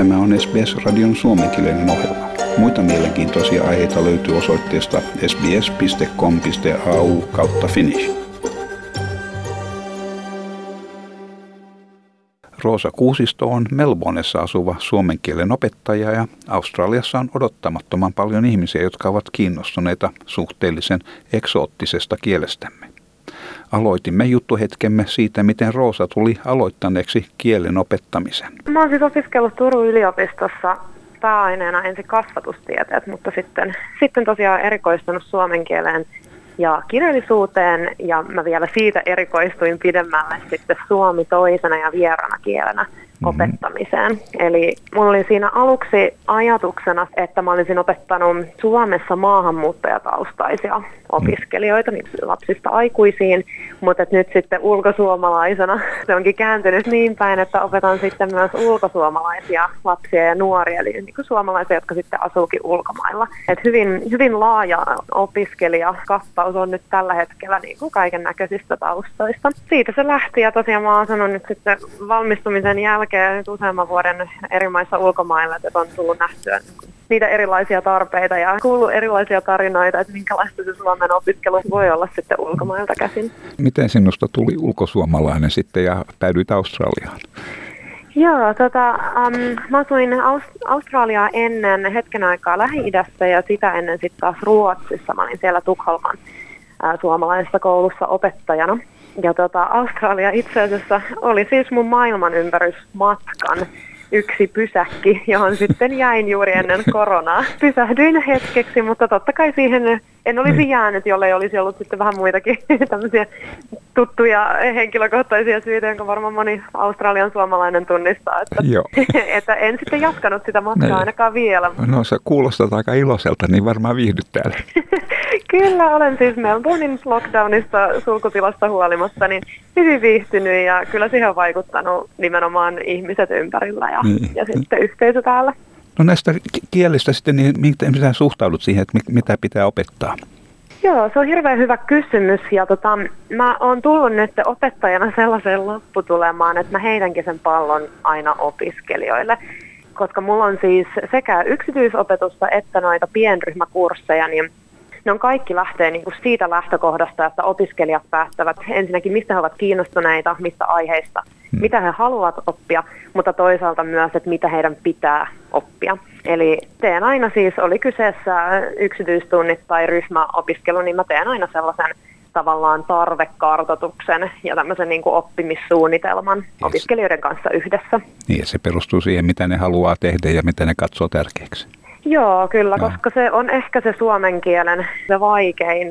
Tämä on SBS-radion suomenkielinen ohjelma. Muita mielenkiintoisia aiheita löytyy osoitteesta sbs.com.au kautta finnish. Roosa Kuusisto on Melbourneessa asuva suomen kielen opettaja ja Australiassa on odottamattoman paljon ihmisiä, jotka ovat kiinnostuneita suhteellisen eksoottisesta kielestämme. Aloitimme juttuhetkemme siitä, miten Roosa tuli aloittaneeksi kielen opettamisen. Mä oon siis opiskellut Turun yliopistossa pääaineena ensin kasvatustieteet, mutta sitten, sitten tosiaan erikoistunut suomen kieleen ja kirjallisuuteen ja mä vielä siitä erikoistuin pidemmälle sitten suomi toisena ja vieraana kielenä mm-hmm. opettamiseen. Eli mulla oli siinä aluksi ajatuksena, että mä olisin opettanut Suomessa maahanmuuttajataustaisia opiskelijoita, niin lapsista aikuisiin, mutta nyt sitten ulkosuomalaisena se onkin kääntynyt niin päin, että opetan sitten myös ulkosuomalaisia lapsia ja nuoria, eli niin kuin suomalaisia, jotka sitten asuukin ulkomailla. Et hyvin, hyvin laaja opiskelijakattaus on nyt tällä hetkellä niin kuin kaiken näköisistä taustoista. Siitä se lähti ja tosiaan mä oon sanonut nyt sitten valmistumisen jälkeen nyt useamman vuoden eri maissa ulkomailla, että on tullut nähtyä niitä erilaisia tarpeita ja kuullut erilaisia tarinoita, että minkälaista se Suomen opiskelu voi olla sitten ulkomailta käsin. Miten sinusta tuli ulkosuomalainen sitten ja päädyit Australiaan? Joo, tota, um, mä asuin Aus- Australiaa ennen hetken aikaa Lähi-idässä ja sitä ennen sitten taas Ruotsissa. Mä olin siellä Tukholman äh, suomalaisessa koulussa opettajana. Ja tota, Australia itse asiassa oli siis mun maailmanympärysmatkan yksi pysäkki, johon sitten jäin juuri ennen koronaa. Pysähdyin hetkeksi, mutta totta kai siihen en olisi niin. jäänyt, jollei olisi ollut sitten vähän muitakin tämmöisiä tuttuja henkilökohtaisia syitä, jonka varmaan moni Australian suomalainen tunnistaa. Että, Joo. että en sitten jatkanut sitä matkaa niin. ainakaan vielä. No se kuulostaa aika iloiselta, niin varmaan viihdyt täällä. Kyllä, olen siis Melbournein lockdownista sulkutilasta huolimatta niin hyvin viihtynyt ja kyllä siihen on vaikuttanut nimenomaan ihmiset ympärillä ja, niin. ja sitten yhteisö täällä. No näistä kielistä sitten, niin miten suhtaudut siihen, että mitä pitää opettaa? Joo, se on hirveän hyvä kysymys ja tota, mä oon tullut nyt opettajana sellaiseen lopputulemaan, että mä heitänkin sen pallon aina opiskelijoille. Koska mulla on siis sekä yksityisopetusta että noita pienryhmäkursseja, niin ne on kaikki lähtee niin kuin siitä lähtökohdasta, että opiskelijat päättävät ensinnäkin, mistä he ovat kiinnostuneita, mistä aiheista, hmm. mitä he haluavat oppia, mutta toisaalta myös, että mitä heidän pitää oppia. Eli teen aina siis, oli kyseessä yksityistunnit tai ryhmäopiskelu, niin mä teen aina sellaisen tavallaan tarvekartoituksen ja tämmöisen niin kuin oppimissuunnitelman yes. opiskelijoiden kanssa yhdessä. Niin, se perustuu siihen, mitä ne haluaa tehdä ja mitä ne katsoo tärkeäksi. Joo, kyllä, no. koska se on ehkä se suomen kielen se vaikein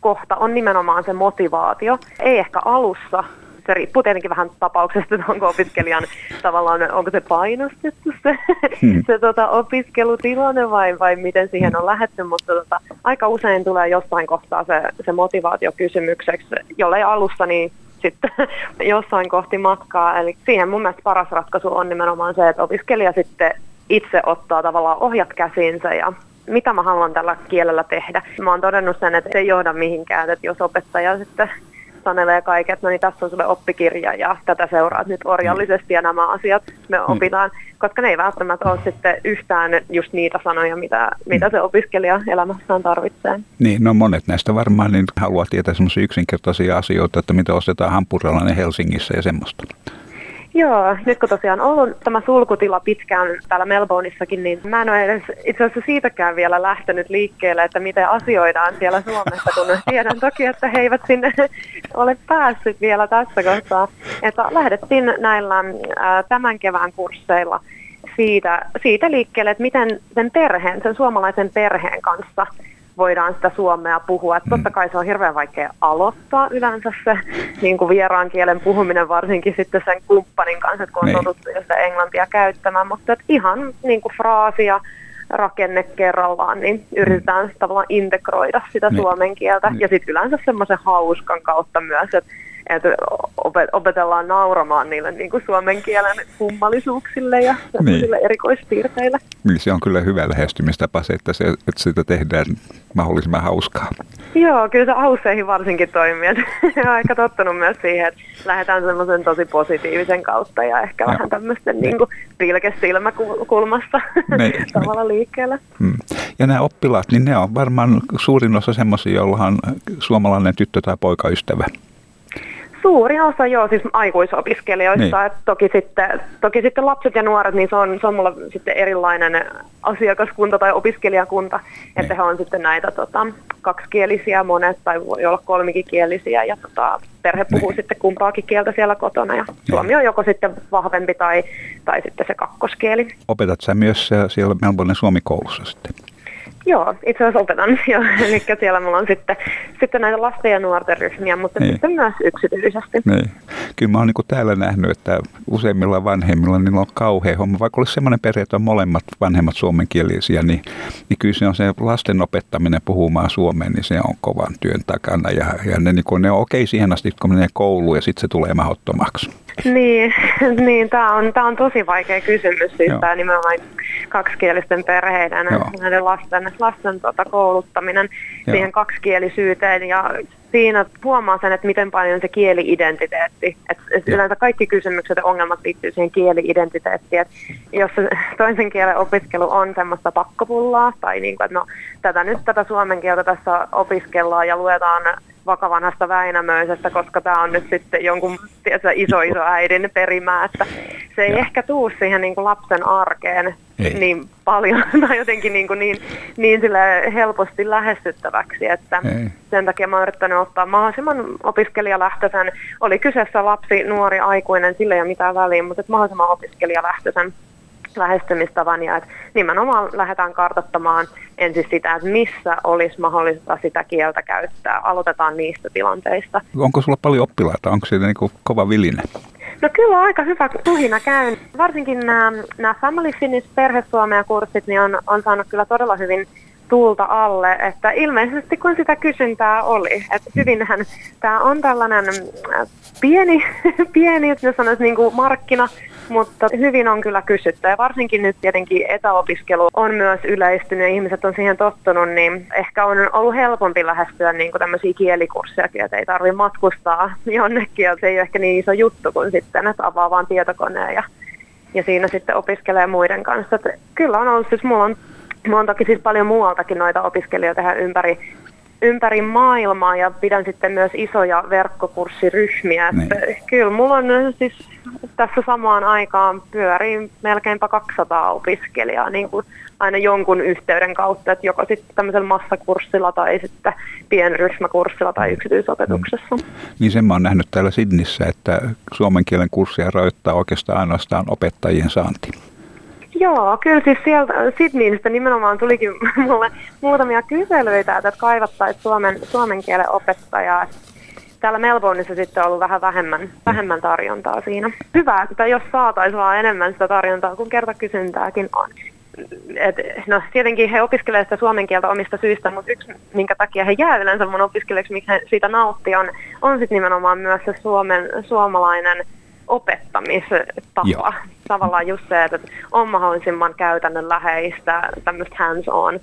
kohta on nimenomaan se motivaatio. Ei ehkä alussa, se riippuu tietenkin vähän tapauksesta, että onko opiskelijan tavallaan, onko se painostettu se, hmm. se tota, opiskelutilanne vai, vai miten siihen on lähetty, mutta tota, aika usein tulee jossain kohtaa se, se motivaatio kysymykseksi, jollei alussa, niin sitten jossain kohti matkaa. Eli siihen mun mielestä paras ratkaisu on nimenomaan se, että opiskelija sitten itse ottaa tavallaan ohjat käsiinsä ja mitä mä haluan tällä kielellä tehdä. Mä oon todennut sen, että se ei johda mihinkään, että jos opettaja sitten sanelee kaiken, että no niin tässä on sulle oppikirja ja tätä seuraat nyt orjallisesti ja nämä asiat me mm. opitaan, koska ne ei välttämättä ole sitten yhtään just niitä sanoja, mitä, mitä mm. se opiskelija elämässään tarvitsee. Niin, no monet näistä varmaan niin haluaa tietää semmoisia yksinkertaisia asioita, että mitä ostetaan hampurilainen Helsingissä ja semmoista. Joo, nyt kun tosiaan ollut tämä sulkutila pitkään täällä Melbourneissakin, niin mä en ole edes itse asiassa siitäkään vielä lähtenyt liikkeelle, että miten asioidaan siellä Suomessa, kun tiedän toki, että he eivät sinne ole päässyt vielä tässä kohtaa. Että lähdettiin näillä ää, tämän kevään kursseilla siitä, siitä liikkeelle, että miten sen perheen, sen suomalaisen perheen kanssa voidaan sitä suomea puhua. Että totta kai se on hirveän vaikea aloittaa yleensä se niin kuin vieraan kielen puhuminen, varsinkin sitten sen kumppanin kanssa, kun on niin. totuttu jo sitä englantia käyttämään. Mutta että ihan niin kuin fraasia, rakenne kerrallaan, niin yritetään mm. tavallaan integroida sitä niin. suomen kieltä. Niin. Ja sitten yleensä semmoisen hauskan kautta myös, että että opetellaan nauramaan niille niin kuin suomen kielen kummallisuuksille ja niin. erikoispiirteille. Niin, se on kyllä hyvä lähestymistapa se, että, se, että sitä tehdään mahdollisimman hauskaa. Joo, kyllä se hausseihin varsinkin toimii. Olen aika tottunut myös siihen, että lähdetään semmoisen tosi positiivisen kautta ja ehkä Joo. vähän tämmöisten niin kuin pilkesilmäkulmasta niin, tavalla liikkeelle. Hmm. Ja nämä oppilaat, niin ne on varmaan suurin osa semmoisia, joilla on suomalainen tyttö- tai poikaystävä. Suurin osa joo, siis aikuisopiskelijoista. Niin. Et toki, sitten, toki sitten lapset ja nuoret, niin se on, se on mulla sitten erilainen asiakaskunta tai opiskelijakunta. Niin. Että he on sitten näitä tota, kaksikielisiä monet tai voi olla kolmikielisiä ja tota, perhe puhuu niin. sitten kumpaakin kieltä siellä kotona. Ja niin. suomi on joko sitten vahvempi tai, tai sitten se kakkoskieli. Opetat sä myös siellä Melbourne Suomi-koulussa sitten? Joo, itse asiassa opetan jo. Eli siellä mulla on sitten, sitten näitä lasten ja nuorten ryhmiä, mutta niin. sitten myös yksityisesti. Niin. Kyllä mä oon niin täällä nähnyt, että useimmilla vanhemmilla niin on kauhea homma. Vaikka olisi sellainen perhe, että on molemmat vanhemmat suomenkielisiä, niin, niin kyllä se on se lasten opettaminen puhumaan suomeen, niin se on kovan työn takana. Ja, ja ne, niin kuin, ne on okei siihen asti, kun menee kouluun ja sitten se tulee mahdottomaksi. Niin, niin tämä on, tää on tosi vaikea kysymys, siis tämä nimenomaan kaksikielisten perheiden Joo. näiden lasten, lasten tota, kouluttaminen Joo. siihen kaksikielisyyteen ja siinä huomaa sen, että miten paljon se kieli-identiteetti, että et yleensä kaikki kysymykset ja ongelmat liittyy siihen kieli-identiteettiin, että jos se toisen kielen opiskelu on semmoista pakkopullaa tai niin kuin, että no tätä nyt tätä suomen kieltä tässä opiskellaan ja luetaan vakavanhasta Väinämöisestä, koska tämä on nyt sitten jonkun tiedätkö, iso iso äidin perimää, että se ei ja. ehkä tuu siihen niin kuin lapsen arkeen ei. niin paljon tai jotenkin niin, kuin niin, niin sille helposti lähestyttäväksi, että ei. sen takia mä oon yrittänyt ottaa mahdollisimman opiskelijalähtöisen, oli kyseessä lapsi, nuori, aikuinen, sillä ei ole mitään väliä, mutta mahdollisimman opiskelijalähtöisen lähestymistavan ja että nimenomaan lähdetään kartoittamaan ensin sitä, että missä olisi mahdollista sitä kieltä käyttää. Aloitetaan niistä tilanteista. Onko sulla paljon oppilaita? Onko siitä niin kova viline? No kyllä aika hyvä tuhina käyn. Varsinkin nämä, nämä Family Finnish perhesuomea kurssit niin on, on saanut kyllä todella hyvin tuulta alle, että ilmeisesti kun sitä kysyntää oli, että hyvinhän tämä on tällainen äh, pieni, pieni jos sanoisi niin kuin markkina, mutta hyvin on kyllä kysytty. Ja varsinkin nyt tietenkin etäopiskelu on myös yleistynyt ja ihmiset on siihen tottunut, niin ehkä on ollut helpompi lähestyä niin kuin tämmöisiä kielikursseja, että ei tarvitse matkustaa jonnekin ja se ei ole ehkä niin iso juttu kuin sitten, että avaa vaan tietokoneen ja, ja siinä sitten opiskelee muiden kanssa. Että kyllä on ollut, siis mulla on Mulla on toki siis paljon muualtakin noita opiskelijoita tähän ympäri, ympäri maailmaa ja pidän sitten myös isoja verkkokurssiryhmiä. Niin. Kyllä mulla on siis tässä samaan aikaan pyörii melkeinpä 200 opiskelijaa niin kuin aina jonkun yhteyden kautta, että joko sitten tämmöisellä massakurssilla tai sitten pienryhmäkurssilla tai yksityisopetuksessa. Mm. Niin sen mä oon nähnyt täällä Sidnissä, että suomen kielen kurssia rajoittaa oikeastaan ainoastaan opettajien saanti. Joo, kyllä siis sieltä Sydneystä nimenomaan tulikin mulle muutamia kyselyitä, että kaivattaisiin suomen, suomen kielen opettajaa. Täällä Melbourneissa sitten on ollut vähän vähemmän, vähemmän tarjontaa siinä. Hyvä, että jos saataisiin vaan enemmän sitä tarjontaa, kun kerta kysyntääkin on. Et, no tietenkin he opiskelevat sitä suomen kieltä omista syistä, mutta yksi, minkä takia he jää yleensä mun opiskelijaksi, miksi he siitä nauttii, on, on sitten nimenomaan myös se suomen, suomalainen – opettamistapa. Joo. Tavallaan just se, että on mahdollisimman käytännönläheistä, tämmöistä hands-on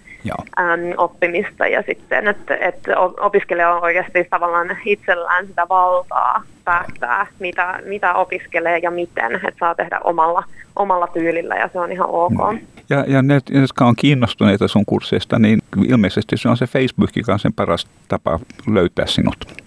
äm, oppimista ja sitten, että, että opiskelija on oikeasti tavallaan itsellään sitä valtaa päättää, mitä, mitä opiskelee ja miten, että saa tehdä omalla, omalla tyylillä ja se on ihan ok. Mm. Ja, ja ne, jotka on kiinnostuneita sun kursseista, niin ilmeisesti se on se Facebookin sen paras tapa löytää sinut.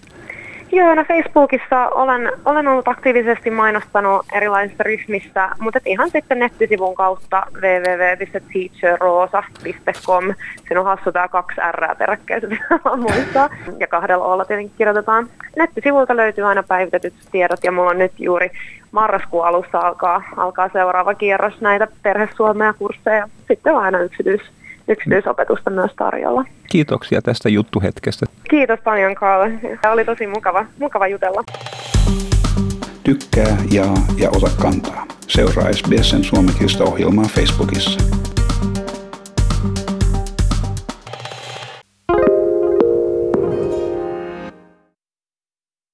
Joo, no Facebookissa olen, olen ollut aktiivisesti mainostanut erilaisista ryhmistä, mutta ihan sitten nettisivun kautta www.teacherroosa.com. Siinä on hassu tämä kaksi R peräkkäin, muistaa. Ja kahdella olla tietenkin kirjoitetaan. Nettisivulta löytyy aina päivitetyt tiedot ja mulla on nyt juuri marraskuun alussa alkaa, alkaa seuraava kierros näitä perhesuomea kursseja. Sitten on aina yksityis, yksityisopetusta myös tarjolla. Kiitoksia tästä juttuhetkestä. Kiitos paljon. Tämä oli tosi mukava, mukava jutella. Tykkää, jaa ja ota kantaa. Seuraa SBSn suomenkielistä ohjelmaa Facebookissa.